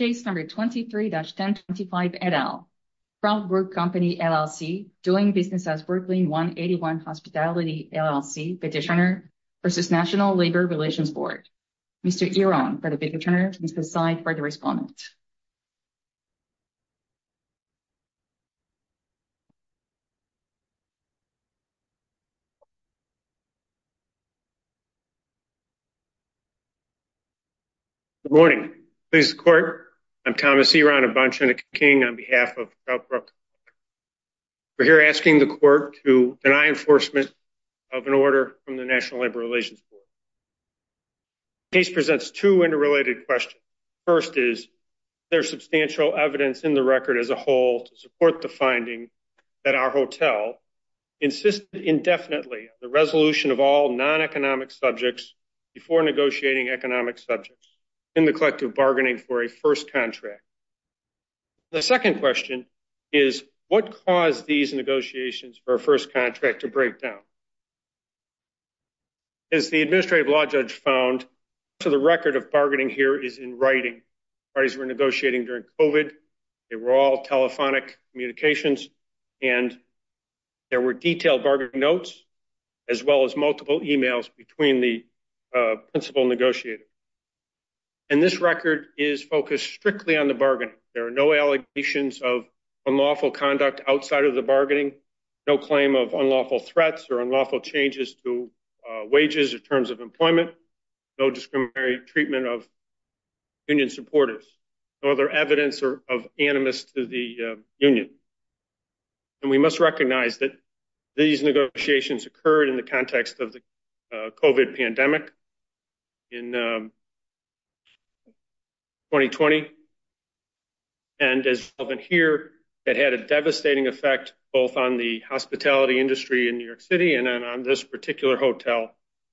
Case number 23-1025 et al. Troutbrook Company, LLC, doing business as Brooklyn 181 Hospitality, LLC, petitioner versus National Labor Relations Board. Mr. Eron for the petitioner, Mr. Sy for the respondent. Good morning. Please court. I'm Thomas Eron of Bond, Schoeneck & King on behalf of Troutbrook. We're here asking the court to deny enforcement of an order from the National Labor Relations Board. The case presents two interrelated questions. First is, there's substantial evidence in the record as a whole to support the finding that our hotel insisted indefinitely on the resolution of all non-economic subjects before negotiating economic subjects in the collective bargaining for a first contract. The second question is, what caused these negotiations for a first contract to break down? As the administrative law judge found, so the record of bargaining here is in writing. Parties were negotiating during COVID. They were all telephonic communications, and there were detailed bargaining notes, as well as multiple emails between the uh, principal negotiator. And this record is focused strictly on the bargaining. There are no allegations of unlawful conduct outside of the bargaining, no claim of unlawful threats or unlawful changes to uh, wages or terms of employment, no discriminatory treatment of union supporters, no other evidence of animus to the uh, union. And we must recognize that these negotiations occurred in the context of the uh, COVID pandemic in um, 2020. And as of here, it had a devastating effect both on the hospitality industry in New York City and then on this particular hotel,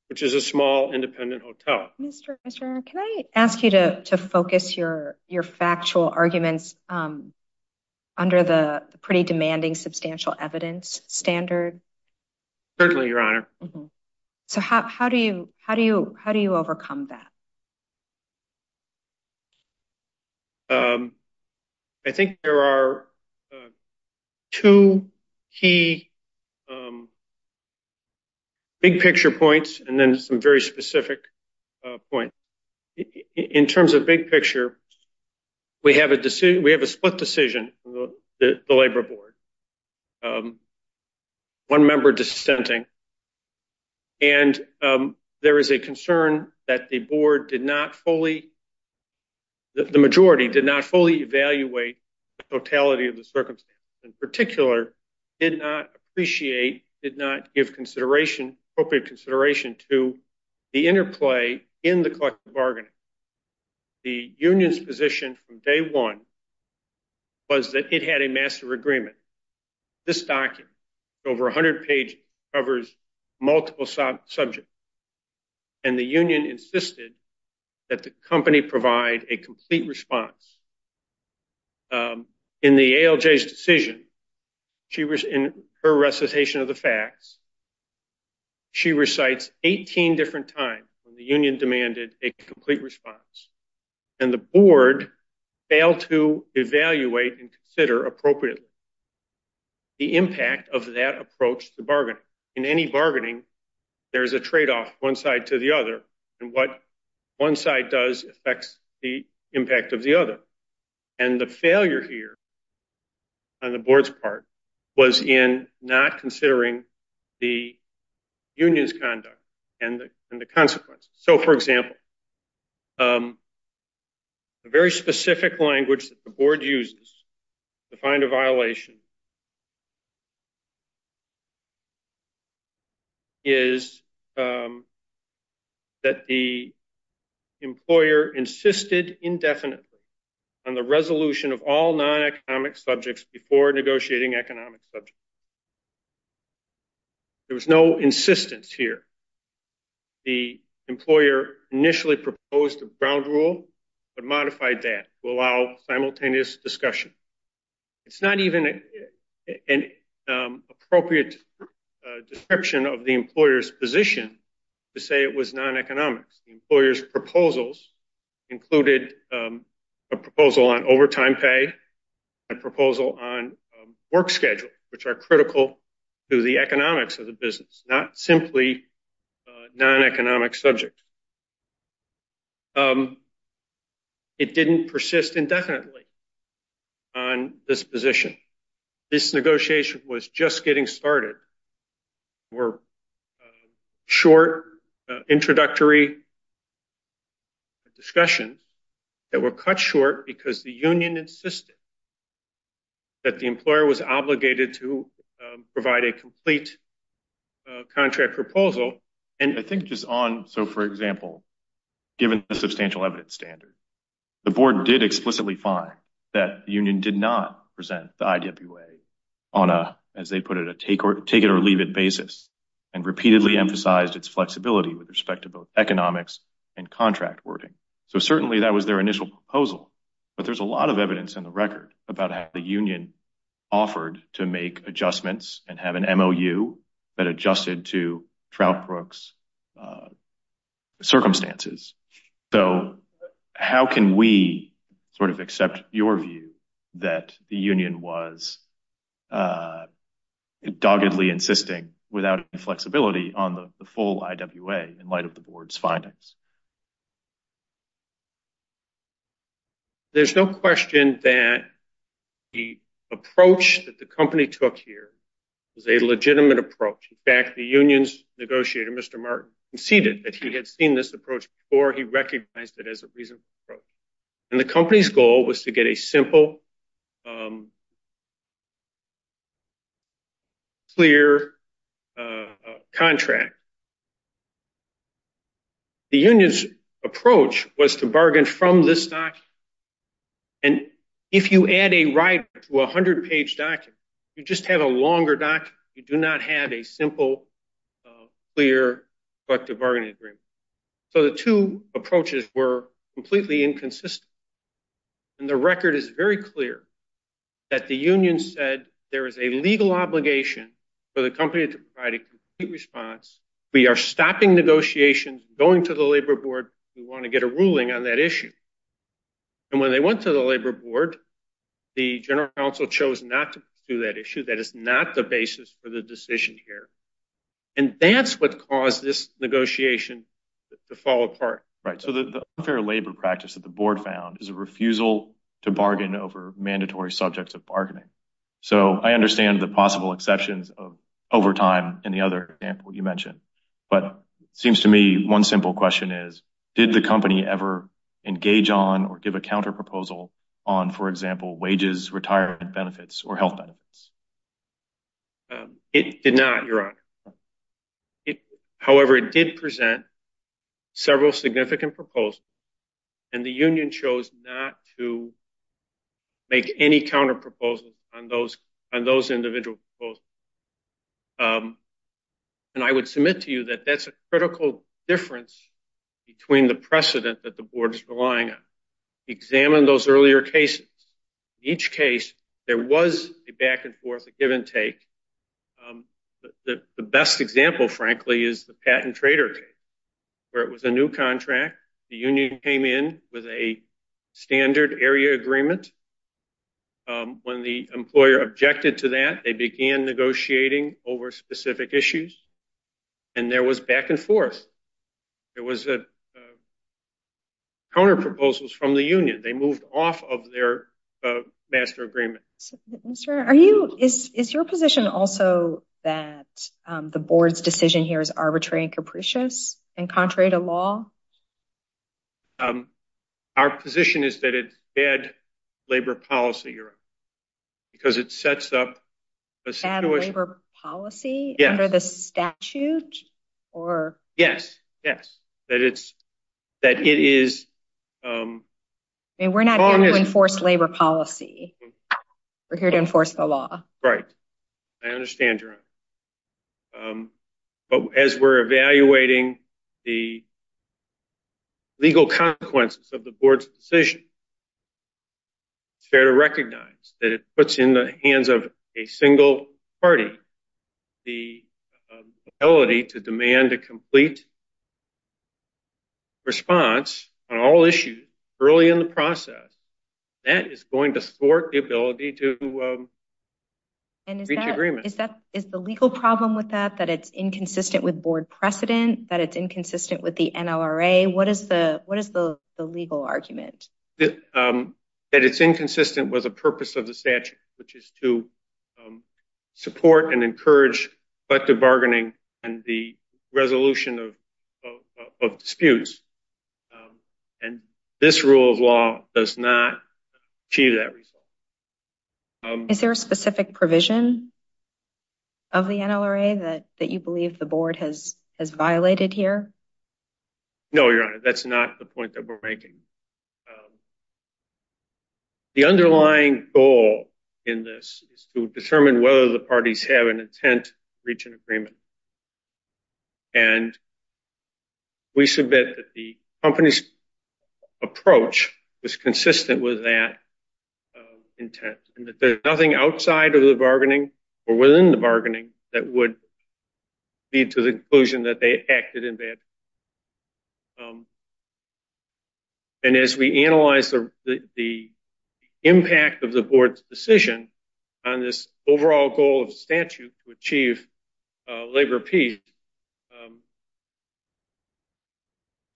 which is a small independent hotel. Mr. Mr. Can I ask you to focus your your factual arguments um, under the pretty demanding substantial evidence standard? Certainly, Your Honor. Mm-hmm. So how do you how do you how do you overcome that? Um, I think there are uh, two key um, big picture points and then some very specific uh, points. In terms of big picture, we have a split decision, the Labor Board, um, one member dissenting. And there is a concern that the board did not fully, the majority did not fully evaluate the totality of the circumstances. In particular, did not appreciate, did not give consideration, appropriate consideration to the interplay in the collective bargaining. The union's position from day one was that it had a master agreement. This document, over 100 pages, covers multiple subjects. And the union insisted that the company provide a complete response. Um, in the ALJ's decision, in her recitation of the facts. She recites 18 different times when the union demanded a complete response. And the board failed to evaluate and consider appropriately the impact of that approach to bargaining. In any bargaining, there is a trade-off one side to the other. And what one side does affects the impact of the other. And the failure here on the board's part was in not considering the union's conduct and the consequences. So, for example, um, a very specific language that the board uses to find a violation is um, that the employer insisted indefinitely on the resolution of all non-economic subjects before negotiating economic subjects. There was no insistence here. The employer initially proposed a ground rule, but modified that to allow simultaneous discussion. It's not even an um, appropriate uh, description of the employer's position to say it was non-economic. The employer's proposals included um, a proposal on overtime pay, a proposal on um, work schedule, which are critical to the economics of the business, not simply uh, non-economic subjects. Um, it didn't persist indefinitely on this position. This negotiation was just getting started. We're uh, short Uh, introductory discussions that were cut short because the union insisted that the employer was obligated to um, provide a complete uh, contract proposal. And I think just on, so for example, given the substantial evidence standard, the board did explicitly find that the union did not present the IWA on a, as they put it, a take it or leave it basis and repeatedly emphasized its flexibility with respect to both economics and contract wording. So certainly that was their initial proposal, but there's a lot of evidence in the record about how the union offered to make adjustments and have an MOU that adjusted to Troutbrook's uh, circumstances. So how can we sort of accept your view that the union was uh, doggedly insisting without any flexibility on the full IWA in light of the board's findings? There's no question that the approach that the company took here was a legitimate approach. In fact, the union's negotiator, Mr. Martin, conceded that he had seen this approach before he recognized it as a reasonable approach. And the company's goal was to get a simple, um, clear contract. The union's approach was to bargain from this document. And if you add a right to a 100-page document, you just have a longer document. You do not have a simple, uh, clear collective bargaining agreement. So the two approaches were completely inconsistent. And the record is very clear that the union said there is a legal obligation for the company to provide a response. We are stopping negotiations, going to the labor board. We want to get a ruling on that issue. And when they went to the labor board, the general counsel chose not to pursue that issue. That is not the basis for the decision here. And that's what caused this negotiation to fall apart. Right. So the unfair labor practice that the board found is a refusal to bargain over mandatory subjects of bargaining. So I understand the possible exceptions of overtime in the other example you mentioned. But it seems to me one simple question is, did the company ever engage on or give a counterproposal on, for example, wages, retirement benefits, or health benefits? Um, it did not, Your Honor. However, it did present several significant proposals. And the union chose not to make any counterproposals on those on those individual proposals. Um, and I would submit to you that that's a critical difference between the precedent that the board is relying on. Examine those earlier cases. In each case, there was a back and forth, a give and take. Um, the best example, frankly, is the patent trader case, where it was a new contract. The union came in with a standard area agreement. Um, when the employer objected to that, they began negotiating over specific issues. And there was back and forth. There was counterproposals from the union. They moved off of their uh, master agreement. Is is your position also that um, the board's decision here is arbitrary and capricious and contrary to law? Um, our position is that it's bad labor policy, Your Honor, because it sets up a situation. Bad labor policy under the statute? Or? Yes, yes. That it is. That it is. Um, and we're not here to enforce labor policy. We're here to enforce the law. Right. I understand, Your Honor. Um, but as we're evaluating the legal consequences of the board's decision, it's fair to recognize that it puts in the hands of a single party the um, ability to demand a complete response on all issues early in the process that is going to thwart the ability to um, reach agreement. Is that is the legal problem with that, that it's inconsistent with board precedent, that it's inconsistent with the NLRA? What is the legal argument? Um, That it's inconsistent with the purpose of the statute, which is to um, support and encourage collective bargaining and the resolution of disputes. Um, and this rule of law does not achieve that result. Um, is there a specific provision of the NLRA that you believe the board has violated here? No, Your Honor, that's not the point that we're making. The underlying goal in this is to determine whether the parties have an intent to reach an agreement. And we submit that the company's approach was consistent with that uh, intent, and that there's nothing outside of the bargaining or within the bargaining that would lead to the conclusion that they acted in bad faith. Um, and as we analyze the impact of the board's decision on this overall goal of statute to achieve uh, labor peace, um,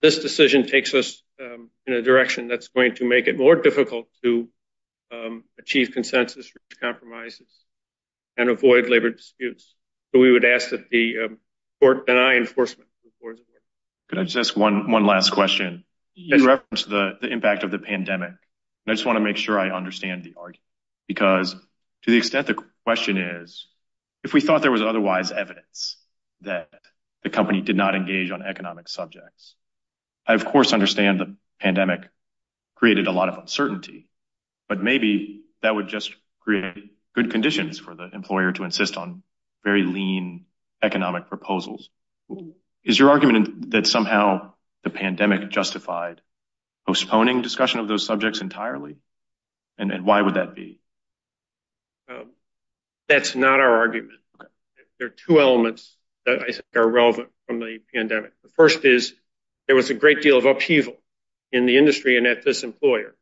this decision takes us um, in a direction that's going to make it more difficult to um, achieve consensus, reach compromises, and avoid labor disputes. So we would ask that the court deny enforcement. Of the board's work. Could I just ask one last question? You referenced the the impact of the pandemic, and I just want to make sure I understand the argument. Because to the extent the question is, if we thought there was otherwise evidence that the company did not engage on economic subjects, I of course understand the pandemic created a lot of uncertainty, but maybe that would just create good conditions for the employer to insist on very lean economic proposals. Is your argument that somehow the pandemic justified postponing discussion of those subjects entirely? And why would that be? Um, that's not our argument. There are two elements that I think are relevant from the pandemic. The first is there was a great deal of upheaval in the industry and at this employer.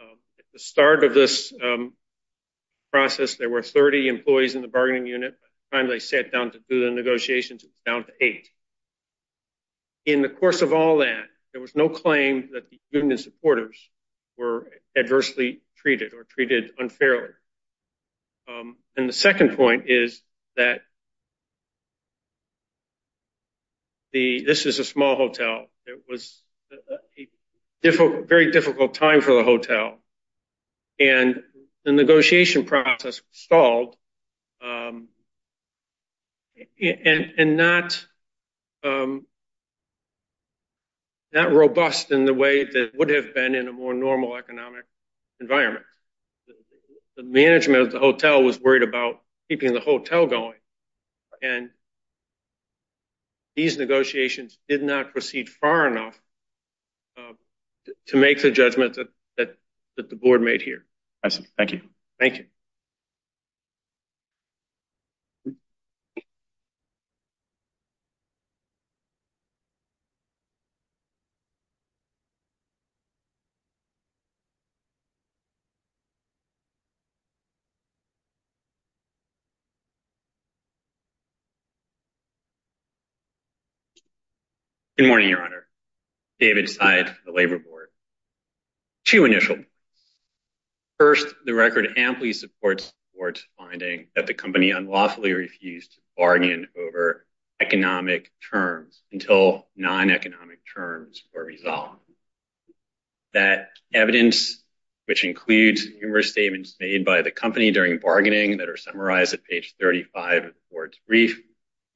Um, at the start of this um, process, there were 30 employees in the bargaining unit. By the time they sat down to do the negotiations, it was down to eight. In the course of all that, there was no claim that the union supporters were adversely treated or treated unfairly. Um, and the second point is that this is a small hotel. It was a very difficult time for the hotel. And the negotiation process stalled um, and not um, robust in the way that would have been in a more normal economic environment. The management of the hotel was worried about keeping the hotel going. And these negotiations did not proceed far enough uh, to make the judgment that the board made here. Thank you. Thank you. Good morning, Your Honor. David Seid, the Labor Board. Two initial points. First, the record amply supports the board's finding that the company unlawfully refused to bargain over economic terms until non-economic terms were resolved. That evidence, which includes numerous statements made by the company during bargaining that are summarized at page 35 of the board's brief,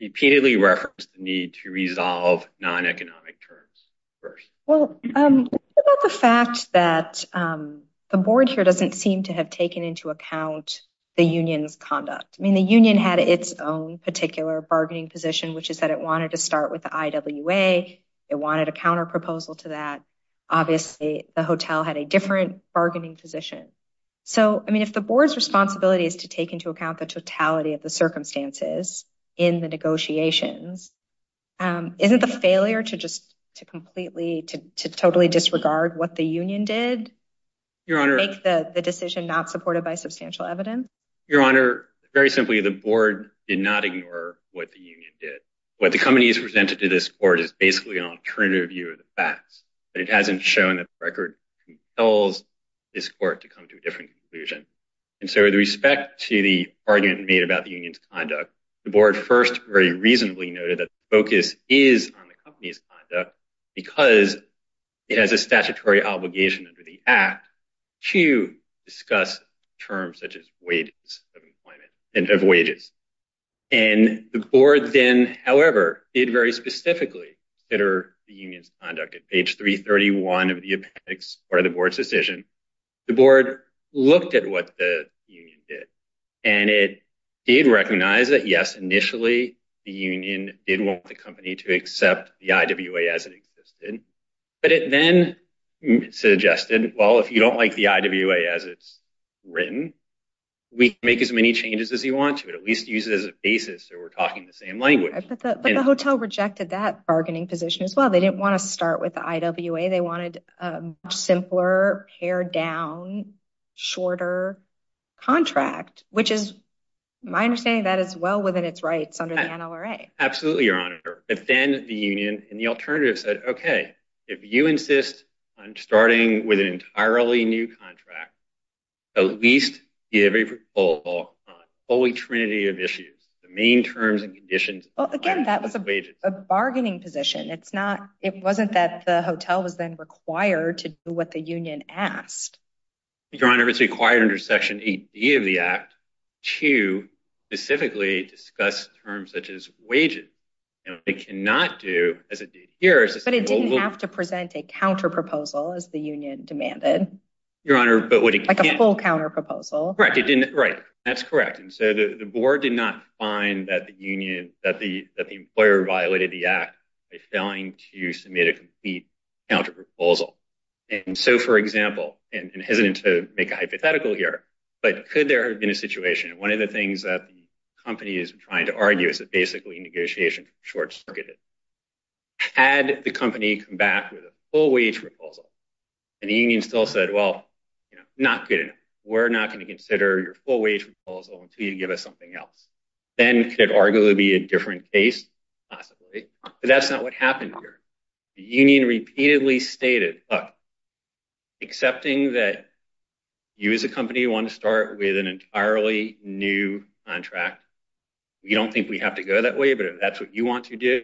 repeatedly referenced the need to resolve non-economic terms first. Well, um, what about the fact that um, the board here doesn't seem to have taken into account the union's conduct? I mean, the union had its own particular bargaining position, which is that it wanted to start with the IWA. It wanted a counterproposal to that. Obviously, the hotel had a different bargaining position. So, I mean, if the board's responsibility is to take into account the totality of the circumstances in the negotiations, um, isn't the failure to just to completely, to totally disregard what the union did Your Honor, make the decision not supported by substantial evidence? Your Honor, very simply, the board did not ignore what the union did. What the company has presented to this court is basically an alternative view of the facts, but it hasn't shown that the record compels this court to come to a different conclusion. And so with respect to the argument made about the union's conduct, the board first very reasonably noted that the focus is on the company's conduct because it has a statutory obligation under the act to discuss terms such as wages of employment and of wages. And the board then, however, did very specifically consider the union's conduct at page 331 of the appendix or the board's decision. The board looked at what the union did, and it did recognize that, yes, initially the union did want the company to accept the IWA as it existed. But it then suggested, well, if you don't like the IWA as it's written, we can make as many changes as you want to. At least use it as a basis so we're talking the same language. But the hotel rejected that bargaining position as well. They didn't want to start with the IWA. They wanted a much simpler, pared-down, shorter contract, which is my understanding that is well within its rights under the NLRA. Absolutely, Your Honor. But then the union in the alternative said, okay, if you insist on starting with an entirely new contract, at least give a proposal on a fully trinity of issues, the main terms and conditions. Well, again, that was a bargaining position. It's not, It wasn't that the hotel was then required to do what the union asked. Your Honor, it's required under Section 8D of the Act to specifically discuss terms such as wages. And what it cannot do, as it did here, is... But it didn't have to present a counterproposal, as the union demanded. Your Honor, but what it can... Like a full counterproposal. Correct. It didn't... Right, that's correct. And so the board did not find that the union, that the employer violated the Act by failing to submit a complete counterproposal. And so, for example, and hesitant to make a hypothetical here, but could there have been a situation, one of the things that the company is trying to argue is that basically negotiation short-circuited. Had the company come back with a full wage proposal, and the union still said, well, not good enough. We're not going to consider your full wage proposal until you give us something else. Then could it arguably be a different case? Possibly. But that's not what happened here. The union repeatedly stated, look, accepting that you as a company want to start with an entirely new contract, we don't think we have to go that way, but if that's what you want to do,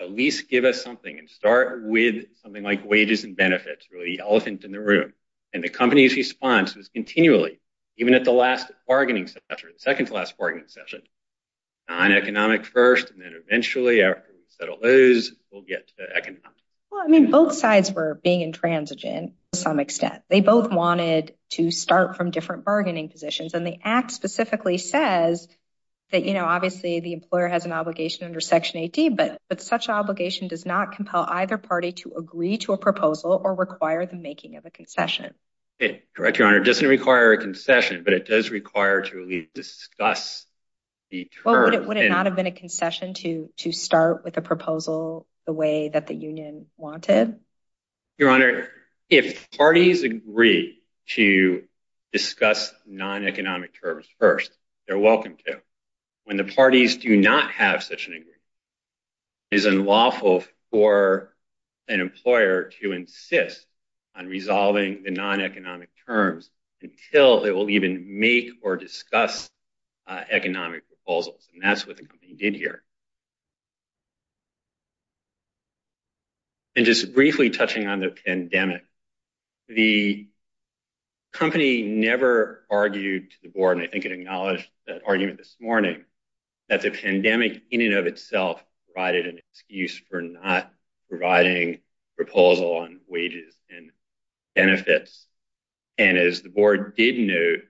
at least give us something and start with something like wages and benefits, really the elephant in the room. And the company's response was continually, even at the last bargaining session, the second to last bargaining session, non-economic first, and then eventually after we settle those, we'll get to economic. Well, I mean, both sides were being intransigent to some extent. They both wanted to start from different bargaining positions. And the Act specifically says that, you know, obviously the employer has an obligation under Section 8D, but such obligation does not compel either party to agree to a proposal or require the making of a concession. Correct, Your Honor. It doesn't require a concession, but it does require to at least discuss the terms. Well, would it not have been a concession to start with a proposal the way that the union wanted? Your Honor, if parties agree to discuss non-economic terms first, they're welcome to. When the parties do not have such an agreement, it is unlawful for an employer to insist on resolving the non-economic terms until it will even make or discuss uh, economic proposals. And that's what the company did here. And just briefly touching on the pandemic, the company never argued to the board, and I think it acknowledged that argument this morning, that the pandemic in and of itself provided an excuse for not providing proposal on wages and benefits. And as the board did note,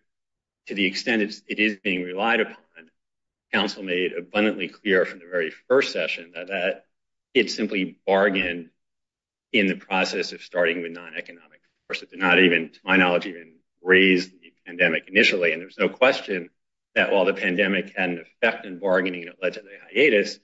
to the extent it is being relied upon, counsel made abundantly clear from the very first session that it simply bargained in the process of starting with non-economic. force. it did not even, to my knowledge, even raise the pandemic initially. And there's no question that while the pandemic had an effect in bargaining that led to the hiatus,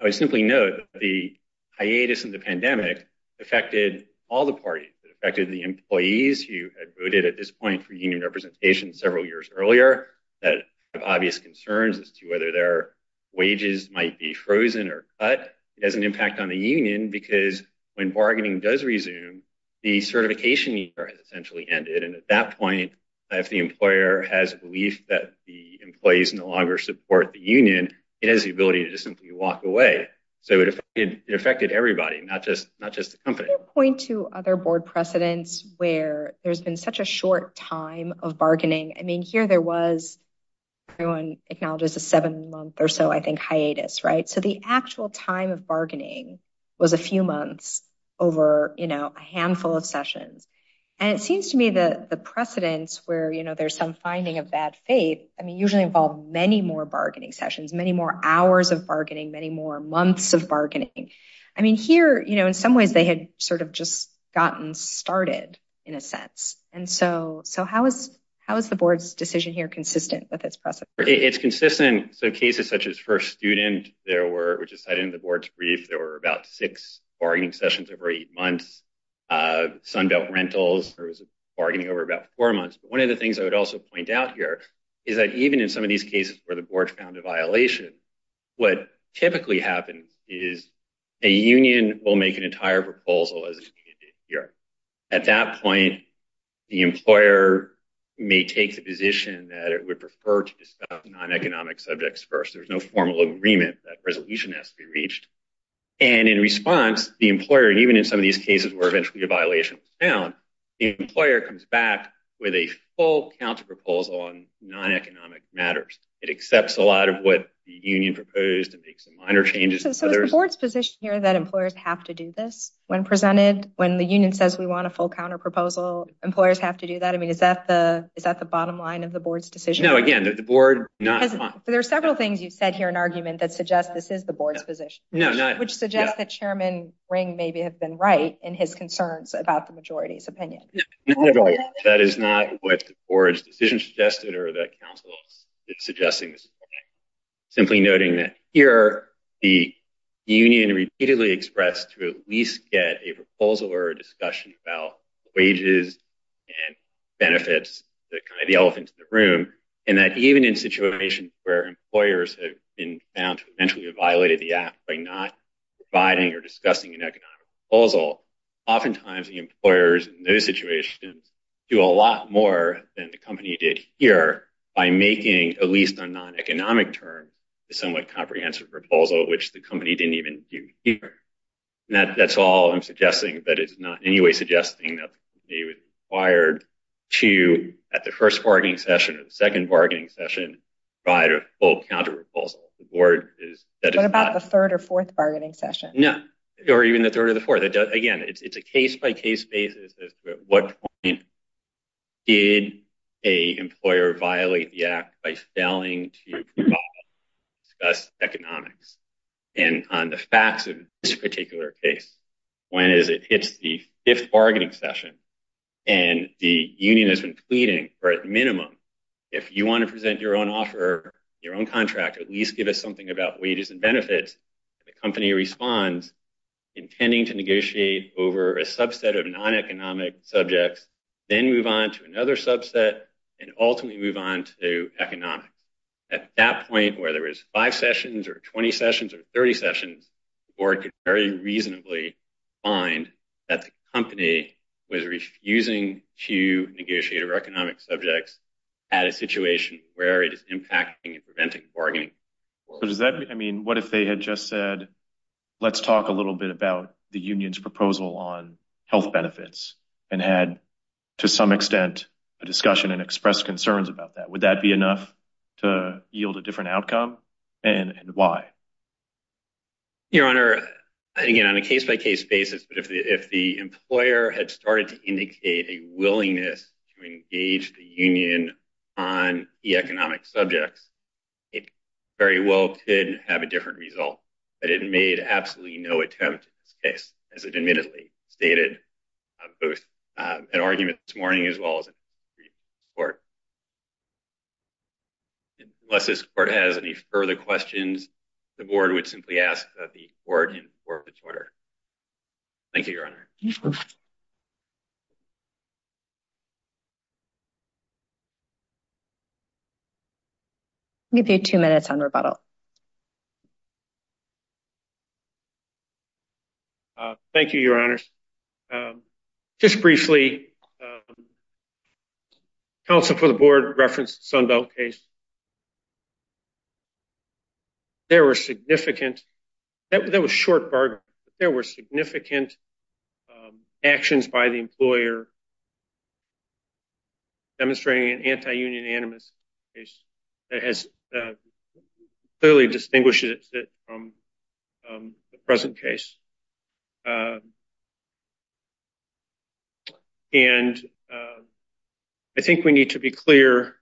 I would simply note that the hiatus in the pandemic affected all the parties. It affected the employees who had voted at this point for union representation several years earlier that have obvious concerns as to whether their wages might be frozen or cut. It has an impact on the union because when bargaining does resume, the certification year has essentially ended. And at that point, if the employer has a belief that the employees no longer support the union, it has the ability to just simply walk away. So it affected everybody, not just the company. Can you point to other board precedents where there's been such a short time of bargaining? I mean, here there was, everyone acknowledges a seven month or so, I think, hiatus, right? So the actual time of bargaining was a few months over a handful of sessions. And it seems to me that the precedents where there's some finding of bad faith, I mean, usually involve many more bargaining sessions, many more hours of bargaining, many more months of bargaining. I mean, here, in some ways, they had sort of just gotten started in a sense. And so how is the board's decision here consistent with its precedent? It's consistent. So cases such as First Student, which is cited in the board's brief, there were about six bargaining sessions over eight months. Uh, Sunbelt Rentals, there was bargaining over about four months. But one of the things I would also point out here is that even in some of these cases where the board found a violation, what typically happens is a union will make an entire proposal as a union here. At that point, the employer may take the position that it would prefer to discuss non-economic subjects first. There's no formal agreement that resolution has to be reached. And in response, the employer, even in some of these cases where eventually a violation was found, the employer comes back with a full counter-proposal on non-economic matters. It accepts a lot of what the union proposed and makes some minor changes. So is the board's position here that employers have to do this when presented? When the union says we want a full counter-proposal, employers have to do that? I mean, is that the is that the bottom line of the board's decision? No, again, the board... Not. There are several things you've said here in argument that suggest this is the board's position. No not which suggests that Chairman Ring maybe have been right in his concerns about the majority's opinion. Not at all. That is not what the board's decision suggested or that counsel is suggesting this morning. Simply noting that here, the union repeatedly expressed to at least get a proposal or a discussion about wages and benefits, that kind of the elephant in the room, and that even in situations where employers have been found to eventually have violated the act by not providing or discussing an economic proposal, oftentimes the employers in those situations do a lot more than the company did here by making, at least on non-economic terms, a somewhat comprehensive proposal, which the company didn't even do here. That's all I'm suggesting, but it's not in any way suggesting that they were required to, at the first bargaining session or the second bargaining session, provide a full counter-proposal. The board is what about the third or fourth bargaining session? No, or even the third or the fourth. Again, it's a case-by-case basis as to at what point did an employer violate the act by failing to discuss economics. And on the facts of this particular case, when is it hits the fifth bargaining session and the union has been pleading for, at minimum, if you want to present your own offer, your own contract, at least give us something about wages and benefits, the company responds, intending to negotiate over a subset of non-economic subjects, then move on to another subset, and ultimately move on to economics. At that point, whether it's five sessions or 20 sessions or 30 sessions, the board could very reasonably find that the company was refusing to negotiate over economic subjects at a situation where it is impacting and preventing bargaining. So does that, I mean, what if they had just said, let's talk a little bit about the union's proposal on health benefits and had, to some extent, a discussion and expressed concerns about that? Would that be enough to yield a different outcome, and why? Your Honor, again, on a case-by-case basis, but if the employer had started to indicate a willingness to engage the union on the economic subjects, it very well could have a different result. But it made absolutely no attempt in this case, as it admittedly stated, both um, an argument this morning as well as court. Unless this court has any further questions, the board would simply ask that the court inform the order. Thank you, Your Honor. I'll give you two minutes on rebuttal. Uh, thank you, Your Honor. Um, just briefly, counsel for the board referenced the Sunbelt case. There were significant, that was short bargain, but there were significant um, actions by the employer demonstrating an anti-union animus case that has uh, clearly distinguished it from um, the present case. Uh, and I think we need to be clear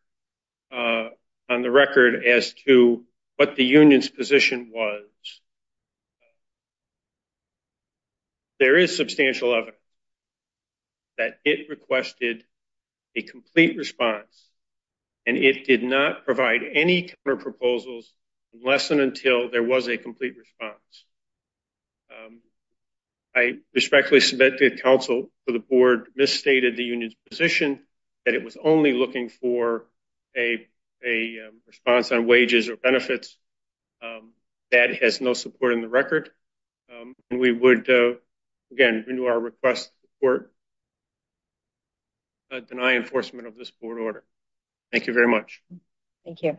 uh, on the record as to what the union's position was. There is substantial evidence that it requested a complete response, and it did not provide any counter proposals unless and until there was a complete response. Um, I respectfully submit to counsel for the board misstated the union's position that it was only looking for a um, response on wages or benefits. Um, that has no support in the record. Um, and we would, uh, again, renew our request for uh, deny enforcement of this board order. Thank you very much. Thank you.